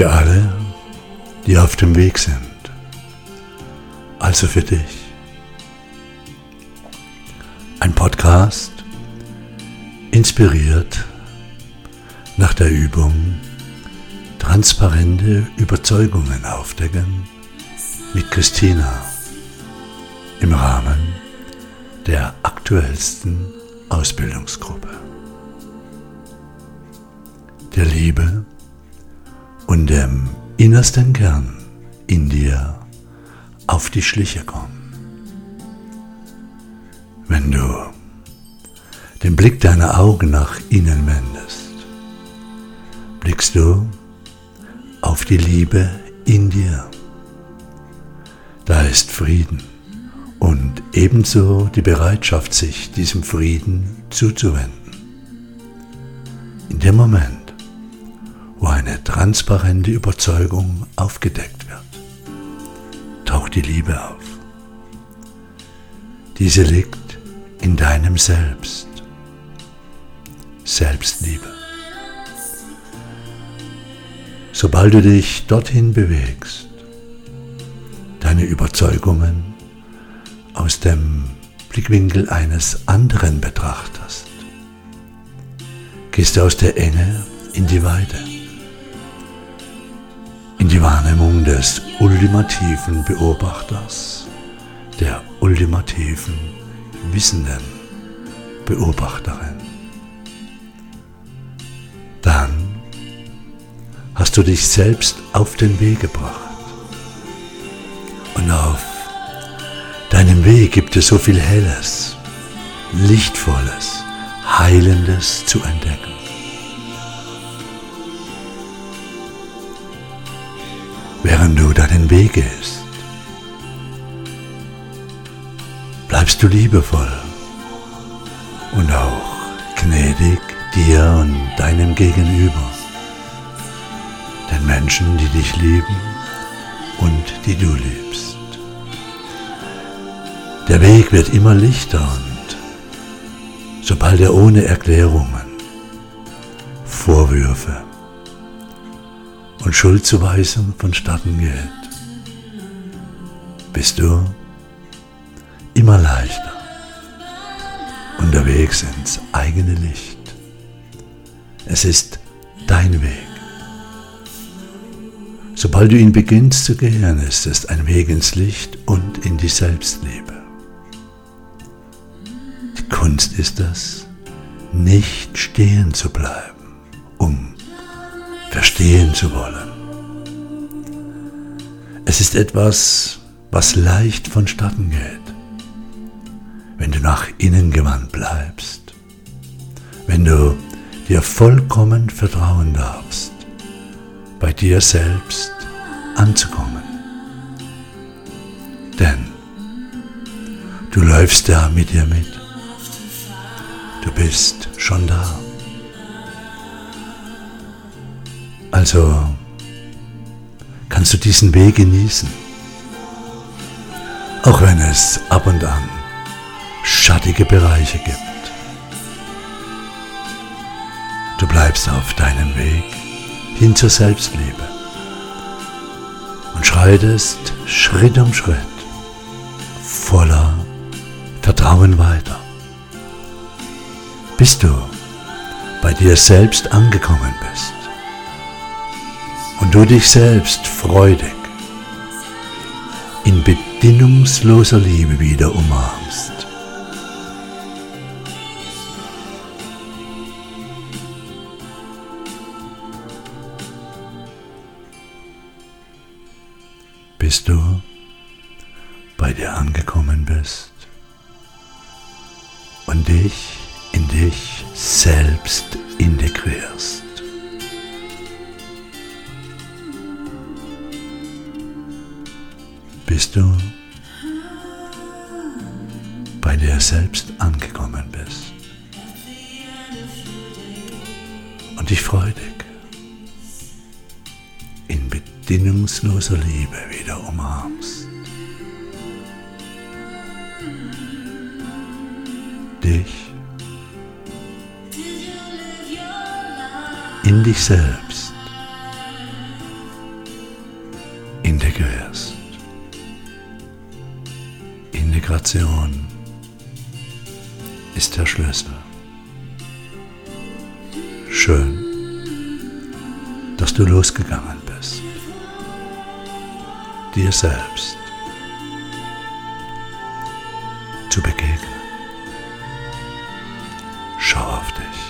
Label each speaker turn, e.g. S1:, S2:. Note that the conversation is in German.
S1: Für alle, die auf dem Weg sind. Also für dich. Ein Podcast inspiriert nach der Übung transparente Überzeugungen aufdecken mit Christina im Rahmen der aktuellsten Ausbildungsgruppe. Der Liebe und dem innersten Kern in dir auf die Schliche kommen. Wenn du den Blick deiner Augen nach innen wendest, blickst du auf die Liebe in dir. Da ist Frieden und ebenso die Bereitschaft, sich diesem Frieden zuzuwenden. In dem Moment, wo eine transparente Überzeugung aufgedeckt wird, taucht die Liebe auf. Diese liegt in deinem Selbst. Selbstliebe. Sobald du dich dorthin bewegst, deine Überzeugungen aus dem Blickwinkel eines anderen betrachtest, gehst du aus der Enge in die Weite in die Wahrnehmung des ultimativen Beobachters, der ultimativen wissenden Beobachterin. Dann hast du dich selbst auf den Weg gebracht. Und auf deinem Weg gibt es so viel Helles, Lichtvolles, Heilendes zu entdecken. Du deinen Weg gehst. Bleibst du liebevoll und auch gnädig dir und deinem Gegenüber, den Menschen, die dich lieben und die du liebst. Der Weg wird immer lichter und sobald er ohne Erklärungen, Vorwürfe, und Schuldzuweisung vonstatten geht, bist du immer leichter unterwegs ins eigene Licht. Es ist dein Weg. Sobald du ihn beginnst zu gehen, ist es ein Weg ins Licht und in die Selbstliebe. Die Kunst ist es, nicht stehen zu bleiben, um verstehen zu wollen. Es ist etwas, was leicht vonstatten geht, wenn du nach innen gewandt bleibst, wenn du dir vollkommen vertrauen darfst, bei dir selbst anzukommen. Denn du läufst ja mit dir mit. Du bist schon da. Also kannst du diesen Weg genießen, auch wenn es ab und an schattige Bereiche gibt. Du bleibst auf deinem Weg hin zur Selbstliebe und schreitest Schritt um Schritt voller Vertrauen weiter, bis du bei dir selbst angekommen bist und du dich selbst freudig in bedingungsloser Liebe wieder umarmst. Bis du bei dir angekommen bist und dich in dich selbst integrierst. Bis du bei dir selbst angekommen bist und dich freudig in bedingungsloser Liebe wieder umarmst. Dich in dich selbst Integration ist der Schlüssel. Schön, dass du losgegangen bist. Dir selbst zu begegnen. Schau auf dich.